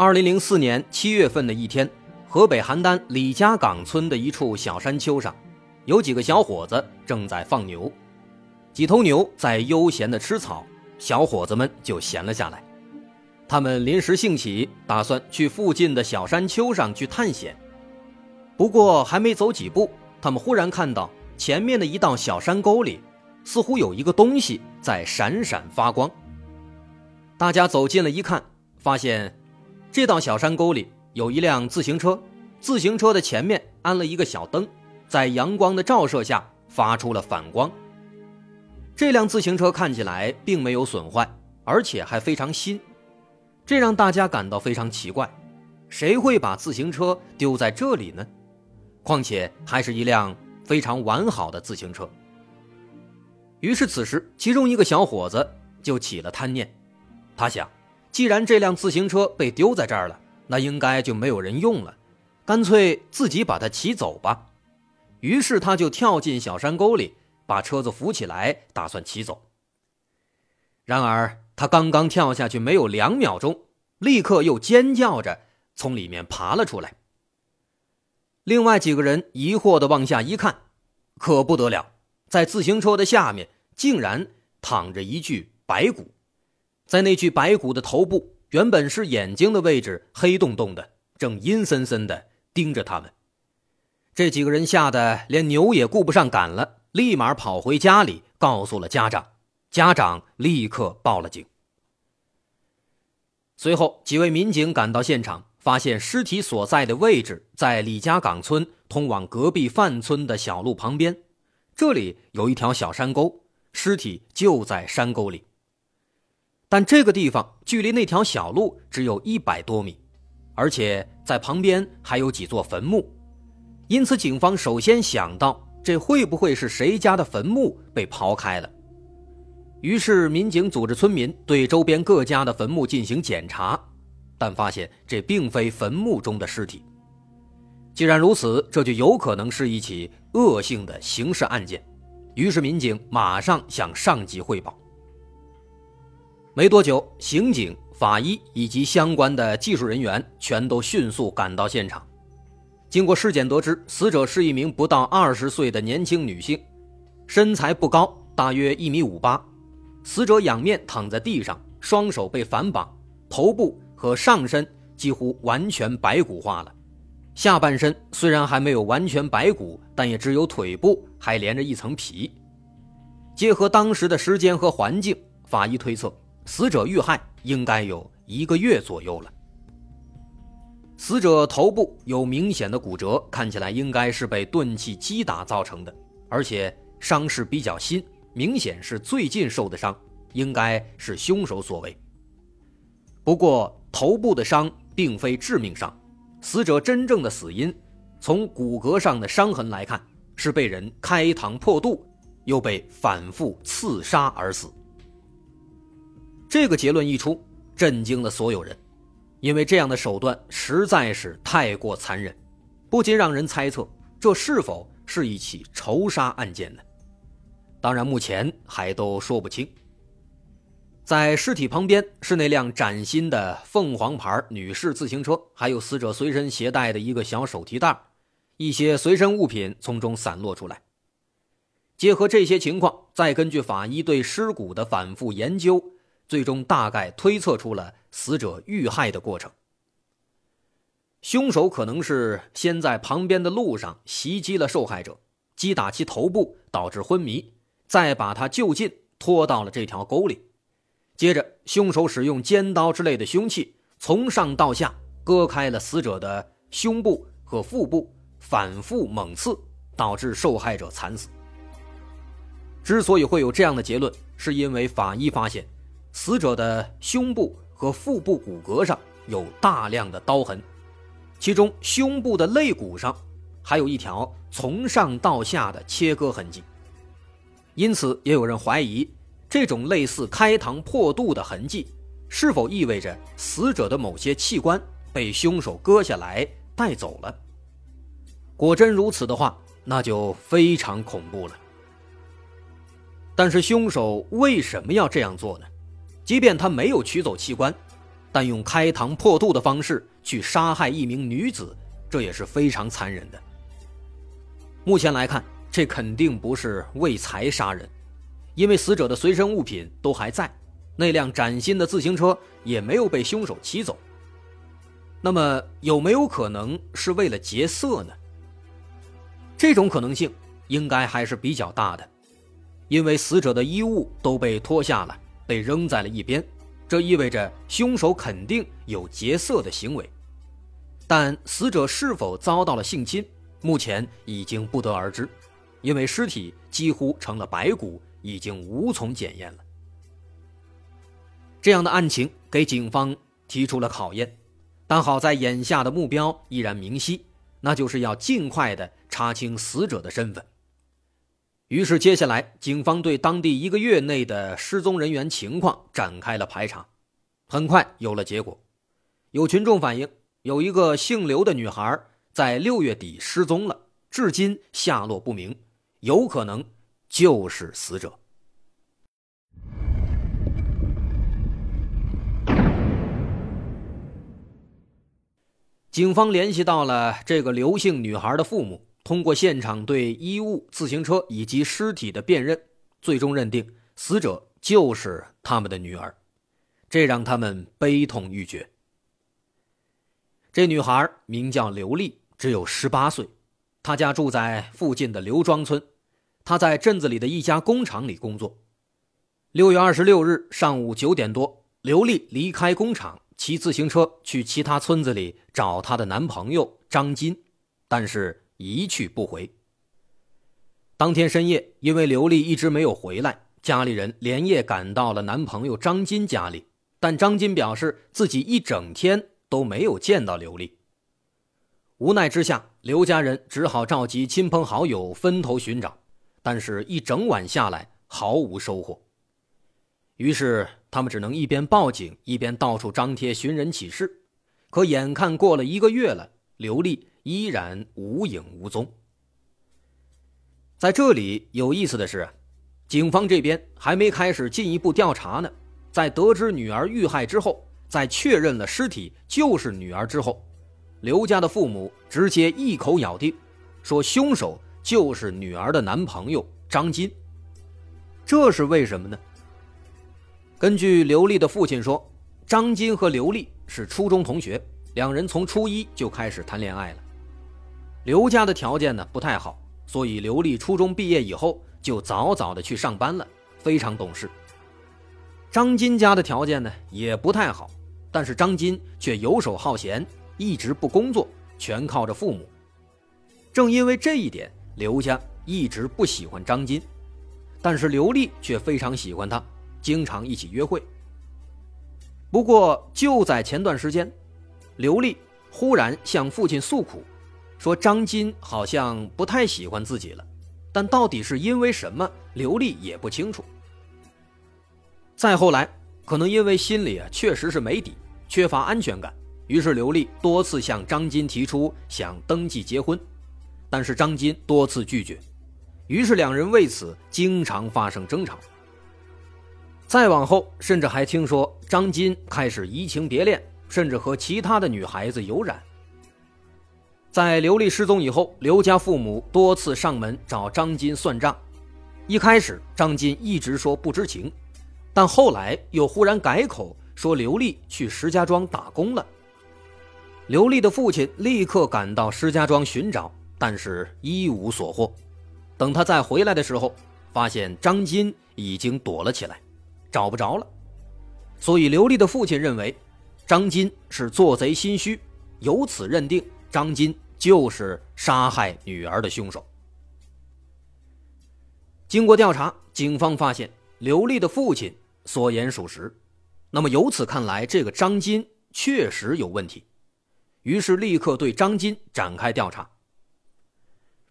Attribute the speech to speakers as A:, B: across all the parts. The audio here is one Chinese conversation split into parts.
A: 二零零四年七月份的一天，河北邯郸李家岗村的一处小山丘上，有几个小伙子正在放牛。几头牛在悠闲的吃草，小伙子们就闲了下来。他们临时兴起，打算去附近的小山丘上去探险。不过还没走几步，他们忽然看到前面的一道小山沟里。似乎有一个东西在闪闪发光。大家走近了一看，发现这道小山沟里有一辆自行车，自行车的前面安了一个小灯，在阳光的照射下发出了反光。这辆自行车看起来并没有损坏，而且还非常新，这让大家感到非常奇怪：谁会把自行车丢在这里呢？况且还是一辆非常完好的自行车。于是，此时其中一个小伙子就起了贪念。他想，既然这辆自行车被丢在这儿了，那应该就没有人用了，干脆自己把它骑走吧。于是，他就跳进小山沟里，把车子扶起来，打算骑走。然而，他刚刚跳下去没有两秒钟，立刻又尖叫着从里面爬了出来。另外几个人疑惑地往下一看，可不得了。在自行车的下面，竟然躺着一具白骨，在那具白骨的头部，原本是眼睛的位置，黑洞洞的，正阴森森的盯着他们。这几个人吓得连牛也顾不上赶了，立马跑回家里，告诉了家长。家长立刻报了警。随后，几位民警赶到现场，发现尸体所在的位置在李家岗村通往隔壁范村的小路旁边。这里有一条小山沟，尸体就在山沟里。但这个地方距离那条小路只有一百多米，而且在旁边还有几座坟墓，因此警方首先想到这会不会是谁家的坟墓被刨开了。于是民警组织村民对周边各家的坟墓进行检查，但发现这并非坟墓中的尸体。既然如此，这就有可能是一起恶性的刑事案件。于是民警马上向上级汇报。没多久，刑警、法医以及相关的技术人员全都迅速赶到现场。经过尸检得知，死者是一名不到二十岁的年轻女性，身材不高，大约一米五八。死者仰面躺在地上，双手被反绑，头部和上身几乎完全白骨化了。下半身虽然还没有完全白骨，但也只有腿部还连着一层皮。结合当时的时间和环境，法医推测死者遇害应该有一个月左右了。死者头部有明显的骨折，看起来应该是被钝器击打造成的，而且伤势比较新，明显是最近受的伤，应该是凶手所为。不过头部的伤并非致命伤。死者真正的死因，从骨骼上的伤痕来看，是被人开膛破肚，又被反复刺杀而死。这个结论一出，震惊了所有人，因为这样的手段实在是太过残忍，不禁让人猜测这是否是一起仇杀案件呢？当然，目前还都说不清。在尸体旁边是那辆崭新的凤凰牌女士自行车，还有死者随身携带的一个小手提袋，一些随身物品从中散落出来。结合这些情况，再根据法医对尸骨的反复研究，最终大概推测出了死者遇害的过程。凶手可能是先在旁边的路上袭击了受害者，击打其头部导致昏迷，再把他就近拖到了这条沟里。接着，凶手使用尖刀之类的凶器，从上到下割开了死者的胸部和腹部，反复猛刺，导致受害者惨死。之所以会有这样的结论，是因为法医发现，死者的胸部和腹部骨骼上有大量的刀痕，其中胸部的肋骨上还有一条从上到下的切割痕迹。因此，也有人怀疑，这种类似开膛破肚的痕迹，是否意味着死者的某些器官被凶手割下来带走了？果真如此的话，那就非常恐怖了。但是，凶手为什么要这样做呢？即便他没有取走器官，但用开膛破肚的方式去杀害一名女子，这也是非常残忍的。目前来看。这肯定不是为财杀人，因为死者的随身物品都还在，那辆崭新的自行车也没有被凶手骑走。那么有没有可能是为了劫色呢？这种可能性应该还是比较大的，因为死者的衣物都被脱下了，被扔在了一边，这意味着凶手肯定有劫色的行为。但死者是否遭到了性侵，目前已经不得而知。因为尸体几乎成了白骨，已经无从检验了。这样的案情给警方提出了考验，但好在眼下的目标依然明晰，那就是要尽快的查清死者的身份。于是，接下来警方对当地一个月内的失踪人员情况展开了排查，很快有了结果。有群众反映，有一个姓刘的女孩在六月底失踪了，至今下落不明。有可能就是死者。警方联系到了这个刘姓女孩的父母，通过现场对衣物、自行车以及尸体的辨认，最终认定死者就是他们的女儿，这让他们悲痛欲绝。这女孩名叫刘丽，只有十八岁。她家住在附近的刘庄村，她在镇子里的一家工厂里工作。六月二十六日上午九点多，刘丽离开工厂，骑自行车去其他村子里找她的男朋友张金，但是一去不回。当天深夜，因为刘丽一直没有回来，家里人连夜赶到了男朋友张金家里，但张金表示自己一整天都没有见到刘丽。无奈之下，刘家人只好召集亲朋好友分头寻找，但是，一整晚下来毫无收获。于是，他们只能一边报警，一边到处张贴寻人启事。可眼看过了一个月了，刘丽依然无影无踪。在这里有意思的是，警方这边还没开始进一步调查呢，在得知女儿遇害之后，在确认了尸体就是女儿之后。刘家的父母直接一口咬定，说凶手就是女儿的男朋友张金。这是为什么呢？根据刘丽的父亲说，张金和刘丽是初中同学，两人从初一就开始谈恋爱了。刘家的条件呢不太好，所以刘丽初中毕业以后就早早的去上班了，非常懂事。张金家的条件呢也不太好，但是张金却游手好闲。一直不工作，全靠着父母。正因为这一点，刘家一直不喜欢张金，但是刘丽却非常喜欢他，经常一起约会。不过就在前段时间，刘丽忽然向父亲诉苦，说张金好像不太喜欢自己了，但到底是因为什么，刘丽也不清楚。再后来，可能因为心里啊确实是没底，缺乏安全感。于是刘丽多次向张金提出想登记结婚，但是张金多次拒绝，于是两人为此经常发生争吵。再往后，甚至还听说张金开始移情别恋，甚至和其他的女孩子有染。在刘丽失踪以后，刘家父母多次上门找张金算账，一开始张金一直说不知情，但后来又忽然改口说刘丽去石家庄打工了。刘丽的父亲立刻赶到石家庄寻找，但是一无所获。等他再回来的时候，发现张金已经躲了起来，找不着了。所以刘丽的父亲认为，张金是做贼心虚，由此认定张金就是杀害女儿的凶手。经过调查，警方发现刘丽的父亲所言属实，那么由此看来，这个张金确实有问题。于是立刻对张金展开调查。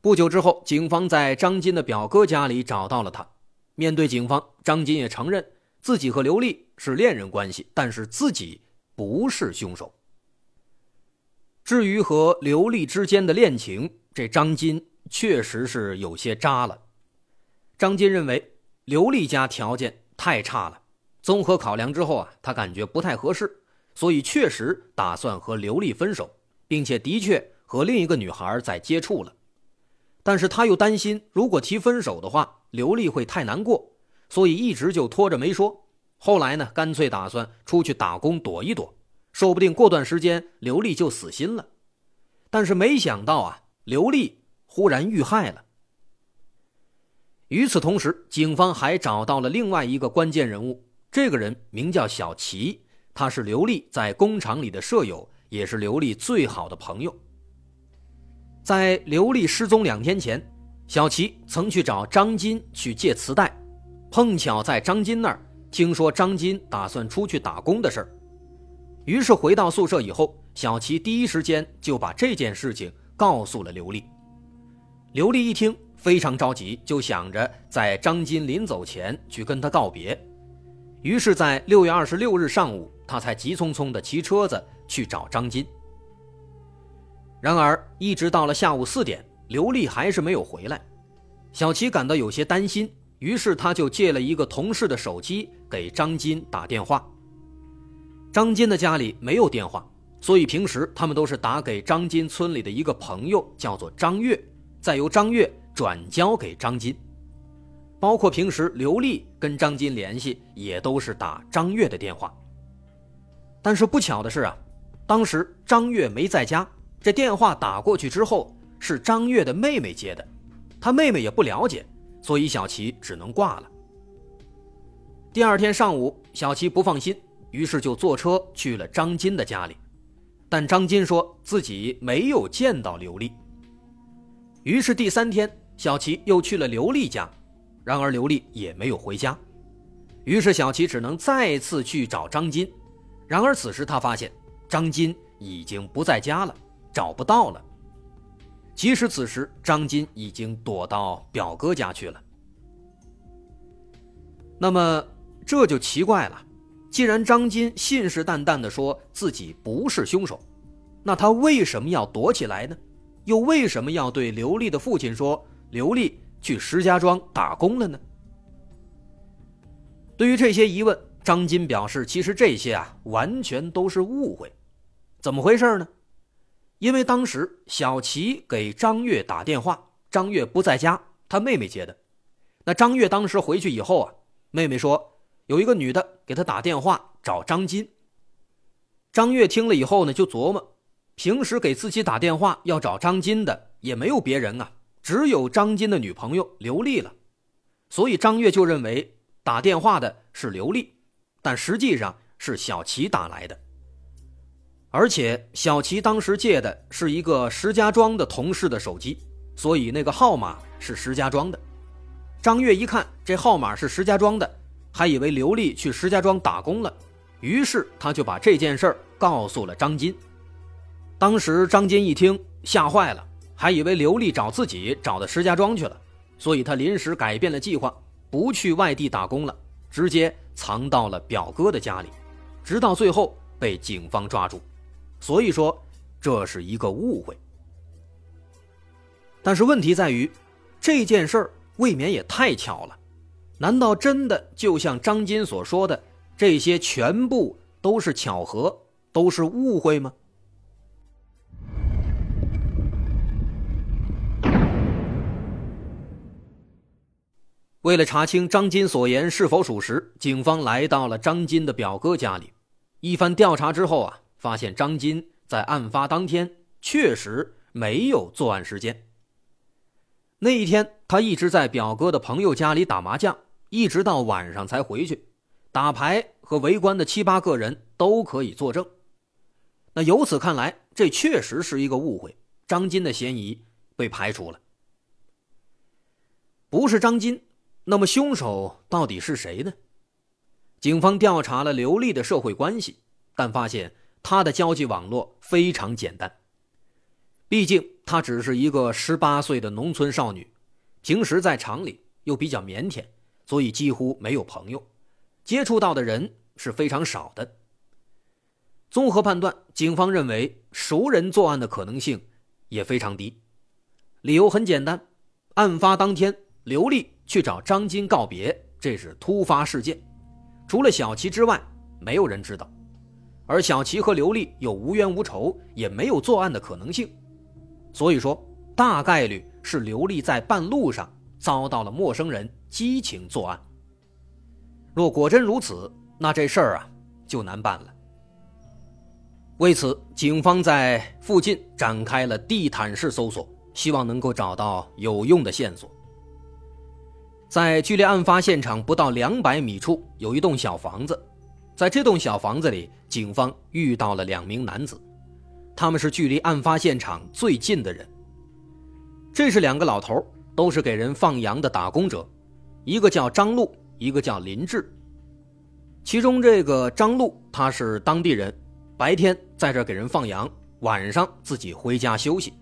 A: 不久之后，警方在张金的表哥家里找到了他。面对警方，张金也承认自己和刘丽是恋人关系，但是自己不是凶手。至于和刘丽之间的恋情，这张金确实是有些渣了。张金认为刘丽家条件太差了，综合考量之后啊，他感觉不太合适，所以确实打算和刘丽分手，并且的确和另一个女孩在接触了。但是他又担心，如果提分手的话，刘丽会太难过，所以一直就拖着没说。后来呢，干脆打算出去打工躲一躲，说不定过段时间刘丽就死心了。但是没想到啊，刘丽忽然遇害了。与此同时，警方还找到了另外一个关键人物，这个人名叫小齐，他是刘丽在工厂里的舍友，也是刘丽最好的朋友。在刘丽失踪两天前。小齐曾去找张金去借磁带，碰巧在张金那儿听说张金打算出去打工的事儿，于是回到宿舍以后，小齐第一时间就把这件事情告诉了刘丽。刘丽一听非常着急，就想着在张金临走前去跟他告别，于是，在六月二十六日上午，他才急匆匆地骑车子去找张金。然而，一直到了下午四点。刘丽还是没有回来，小齐感到有些担心，于是他就借了一个同事的手机给张金打电话。张金的家里没有电话，所以平时他们都是打给张金村里的一个朋友，叫做张月，再由张月转交给张金。包括平时刘丽跟张金联系，也都是打张月的电话。但是不巧的是啊，当时张月没在家，这电话打过去之后。是张月的妹妹接的，他妹妹也不了解，所以小齐只能挂了。第二天上午，小齐不放心，于是就坐车去了张金的家里，但张金说自己没有见到刘丽。于是第三天，小齐又去了刘丽家，然而刘丽也没有回家，于是小齐只能再次去找张金，然而此时他发现张金已经不在家了，找不到了。即使此时张金已经躲到表哥家去了，那么这就奇怪了。既然张金信誓旦旦地说自己不是凶手，那他为什么要躲起来呢？又为什么要对刘丽的父亲说刘丽去石家庄打工了呢？对于这些疑问，张金表示，其实这些啊完全都是误会。怎么回事呢？因为当时小齐给张月打电话，张月不在家，他妹妹接的。那张月当时回去以后啊，妹妹说有一个女的给他打电话找张金。张月听了以后呢，就琢磨，平时给自己打电话要找张金的也没有别人啊，只有张金的女朋友刘丽了。所以张月就认为打电话的是刘丽，但实际上是小齐打来的。而且小齐当时借的是一个石家庄的同事的手机，所以那个号码是石家庄的。张月一看这号码是石家庄的，还以为刘丽去石家庄打工了，于是他就把这件事儿告诉了张金。当时张金一听吓坏了，还以为刘丽找自己找到石家庄去了，所以他临时改变了计划，不去外地打工了，直接藏到了表哥的家里，直到最后被警方抓住。所以说，这是一个误会。但是问题在于，这件事儿未免也太巧了。难道真的就像张金所说的，这些全部都是巧合，都是误会吗？为了查清张金所言是否属实，警方来到了张金的表哥家里。一番调查之后啊。发现张金在案发当天确实没有作案时间。那一天，他一直在表哥的朋友家里打麻将，一直到晚上才回去。打牌和围观的七八个人都可以作证。那由此看来，这确实是一个误会，张金的嫌疑被排除了。不是张金，那么凶手到底是谁呢？警方调查了刘丽的社会关系，但发现。他的交际网络非常简单。毕竟她只是一个十八岁的农村少女，平时在厂里又比较腼腆，所以几乎没有朋友，接触到的人是非常少的。综合判断，警方认为熟人作案的可能性也非常低。理由很简单，案发当天，刘丽去找张金告别，这是突发事件，除了小齐之外，没有人知道。而小齐和刘丽又无冤无仇，也没有作案的可能性。所以说，大概率是刘丽在半路上遭到了陌生人激情作案。若果真如此，那这事儿啊就难办了。为此，警方在附近展开了地毯式搜索，希望能够找到有用的线索。在距离案发现场不到两百米处，有一栋小房子，在这栋小房子里，警方遇到了两名男子。他们是距离案发现场最近的人。这是两个老头，都是给人放羊的打工者，一个叫张禄，一个叫林志。其中这个张禄他是当地人，白天在这给人放羊，晚上自己回家休息。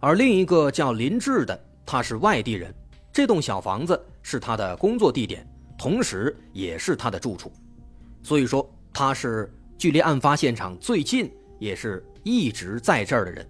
A: 而另一个叫林志的，他是外地人，这栋小房子是他的工作地点，同时也是他的住处，所以说他是距离案发现场最近，也是。一直在这儿的人，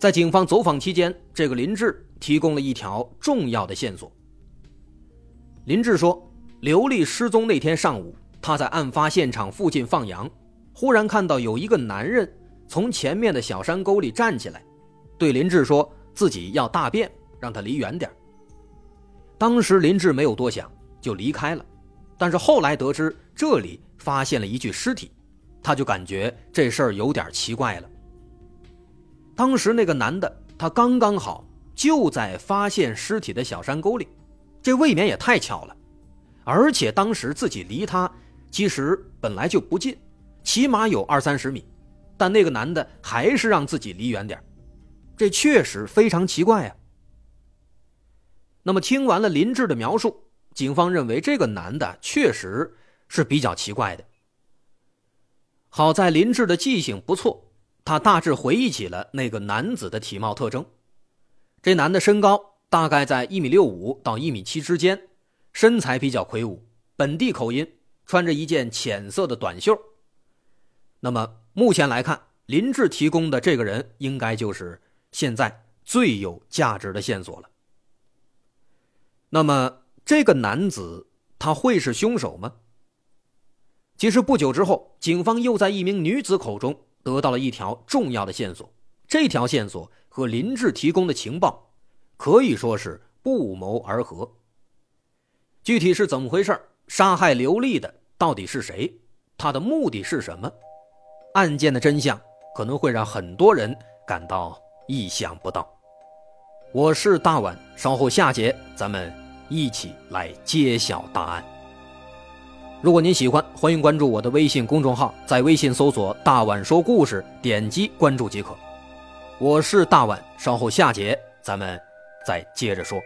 A: 在警方走访期间，这个林志提供了一条重要的线索。林志说，刘丽失踪那天上午，他在案发现场附近放羊，忽然看到有一个男人从前面的小山沟里站起来，对林志说自己要大便，让他离远点当时林志没有多想，就离开了。但是后来得知这里发现了一具尸体。他就感觉这事儿有点奇怪了。当时那个男的，他刚刚好就在发现尸体的小山沟里，这未免也太巧了。而且当时自己离他其实本来就不近，起码有二三十米，但那个男的还是让自己离远点这确实非常奇怪啊。那么听完了林志的描述，警方认为这个男的确实是比较奇怪的。好在林志的记性不错，他大致回忆起了那个男子的体貌特征。这男的身高大概在一米六五到一米七之间，身材比较魁梧，本地口音，穿着一件浅色的短袖。那么目前来看，林志提供的这个人应该就是现在最有价值的线索了。那么这个男子他会是凶手吗？其实不久之后，警方又在一名女子口中得到了一条重要的线索。这条线索和林志提供的情报可以说是不谋而合。具体是怎么回事？杀害刘丽的到底是谁？他的目的是什么？案件的真相可能会让很多人感到意想不到。我是大碗，稍后下节咱们一起来揭晓答案。如果您喜欢，欢迎关注我的微信公众号，在微信搜索“大碗说故事”，点击关注即可。我是大碗，稍后下节咱们再接着说。